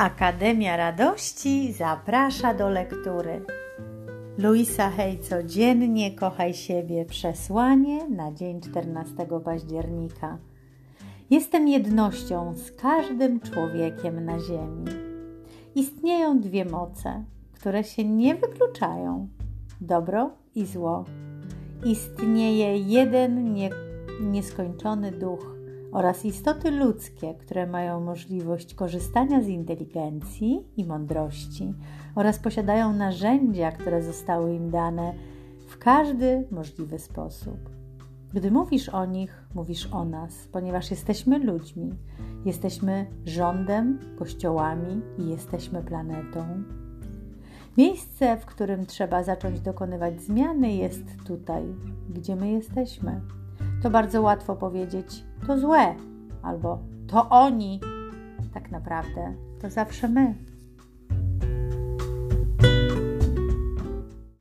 Akademia Radości zaprasza do lektury. Luisa Hej codziennie kochaj siebie przesłanie na dzień 14 października. Jestem jednością z każdym człowiekiem na ziemi. Istnieją dwie moce, które się nie wykluczają: dobro i zło. Istnieje jeden nie, nieskończony duch oraz istoty ludzkie, które mają możliwość korzystania z inteligencji i mądrości oraz posiadają narzędzia, które zostały im dane w każdy możliwy sposób. Gdy mówisz o nich, mówisz o nas, ponieważ jesteśmy ludźmi, jesteśmy rządem, kościołami i jesteśmy planetą. Miejsce, w którym trzeba zacząć dokonywać zmiany, jest tutaj, gdzie my jesteśmy to bardzo łatwo powiedzieć to złe albo to oni. Tak naprawdę to zawsze my.